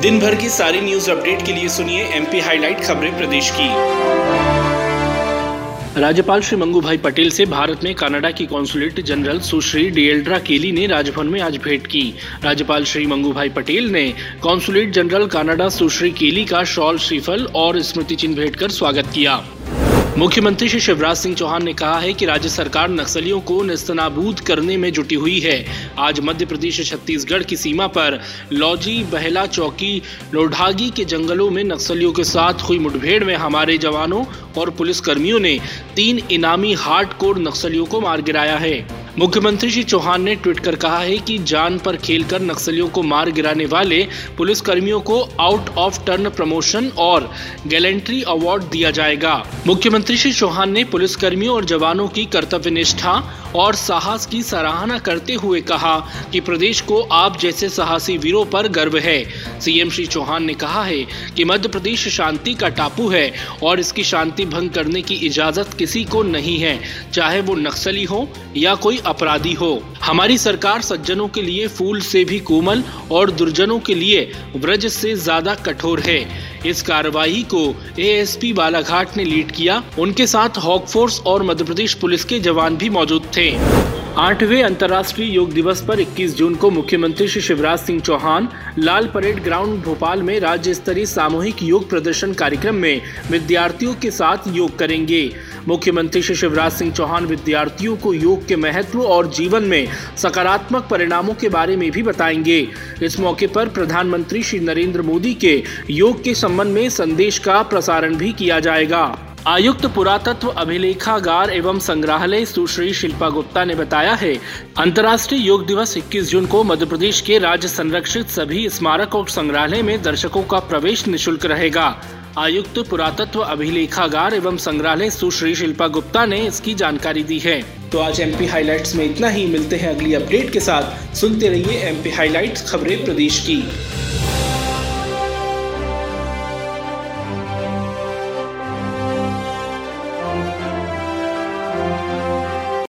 दिन भर की सारी न्यूज़ अपडेट के लिए सुनिए एमपी हाईलाइट खबरें प्रदेश की। राज्यपाल श्री मंगू भाई पटेल से भारत में कनाडा की कॉन्सुलेट जनरल सुश्री डिएल्ड्रा केली ने राजभवन में आज भेंट की। राज्यपाल श्री मंगू भाई पटेल ने कॉन्सुलेट जनरल कनाडा सुश्री केली का शॉल, श्रीफल और स्मृति चिन्ह भेंट कर स्वागत किया। मुख्यमंत्री श्री शिवराज सिंह चौहान ने कहा है कि राज्य सरकार नक्सलियों को निस्तनाबूद करने में जुटी हुई है। आज मध्य प्रदेश छत्तीसगढ़ की सीमा पर लौजी बहला चौकी लोढ़ागी के जंगलों में नक्सलियों के साथ हुई मुठभेड़ में हमारे जवानों और पुलिसकर्मियों ने तीन इनामी हार्ड कोर नक्सलियों को मार गिराया है। मुख्यमंत्री श्री चौहान ने ट्वीट कर कहा है कि जान पर खेलकर नक्सलियों को मार गिराने वाले पुलिसकर्मियों को आउट ऑफ़ टर्न प्रमोशन और गैलेंट्री अवार्ड दिया जाएगा। मुख्यमंत्री श्री चौहान ने पुलिसकर्मियों और जवानों की कर्तव्य निष्ठा और साहस की सराहना करते हुए कहा कि प्रदेश को आप जैसे साहसी वीरों पर गर्व है। सीएम श्री चौहान ने कहा है कि मध्य प्रदेश शांति का टापू है और इसकी शांति भंग करने की इजाज़त किसी को नहीं है, चाहे वो नक्सली हो या कोई अपराधी हो। हमारी सरकार सज्जनों के लिए फूल से भी कोमल और दुर्जनों के लिए व्रज से ज़्यादा कठोर है। इस कार्रवाई को एएसपी बालाघाट ने लीड किया। उनके साथ हॉक फोर्स और मध्य प्रदेश पुलिस के जवान भी मौजूद थे। आठवें अंतर्राष्ट्रीय योग दिवस पर 21 जून को मुख्यमंत्री श्री शिवराज सिंह चौहान लाल परेड ग्राउंड भोपाल में राज्य स्तरीय सामूहिक योग प्रदर्शन कार्यक्रम में विद्यार्थियों के साथ योग करेंगे। मुख्यमंत्री श्री शिवराज सिंह चौहान विद्यार्थियों को योग के महत्व और जीवन में सकारात्मक परिणामों के बारे में भी बताएँगे। इस मौके पर प्रधानमंत्री श्री नरेंद्र मोदी के योग के संबंध में संदेश का प्रसारण भी किया जाएगा। आयुक्त पुरातत्व अभिलेखागार एवं संग्रहालय सुश्री शिल्पा गुप्ता ने बताया है, अंतर्राष्ट्रीय योग दिवस 21 जून को मध्य प्रदेश के राज्य संरक्षित सभी स्मारक और संग्रहालय में दर्शकों का प्रवेश निशुल्क रहेगा। आयुक्त पुरातत्व अभिलेखागार एवं संग्रहालय सुश्री शिल्पा गुप्ता ने इसकी जानकारी दी है। तो आज एमपी हाइलाइट्स में इतना ही, मिलते हैं अगली अपडेट के साथ। सुनते रहिए एमपी हाइलाइट्स खबरें प्रदेश की।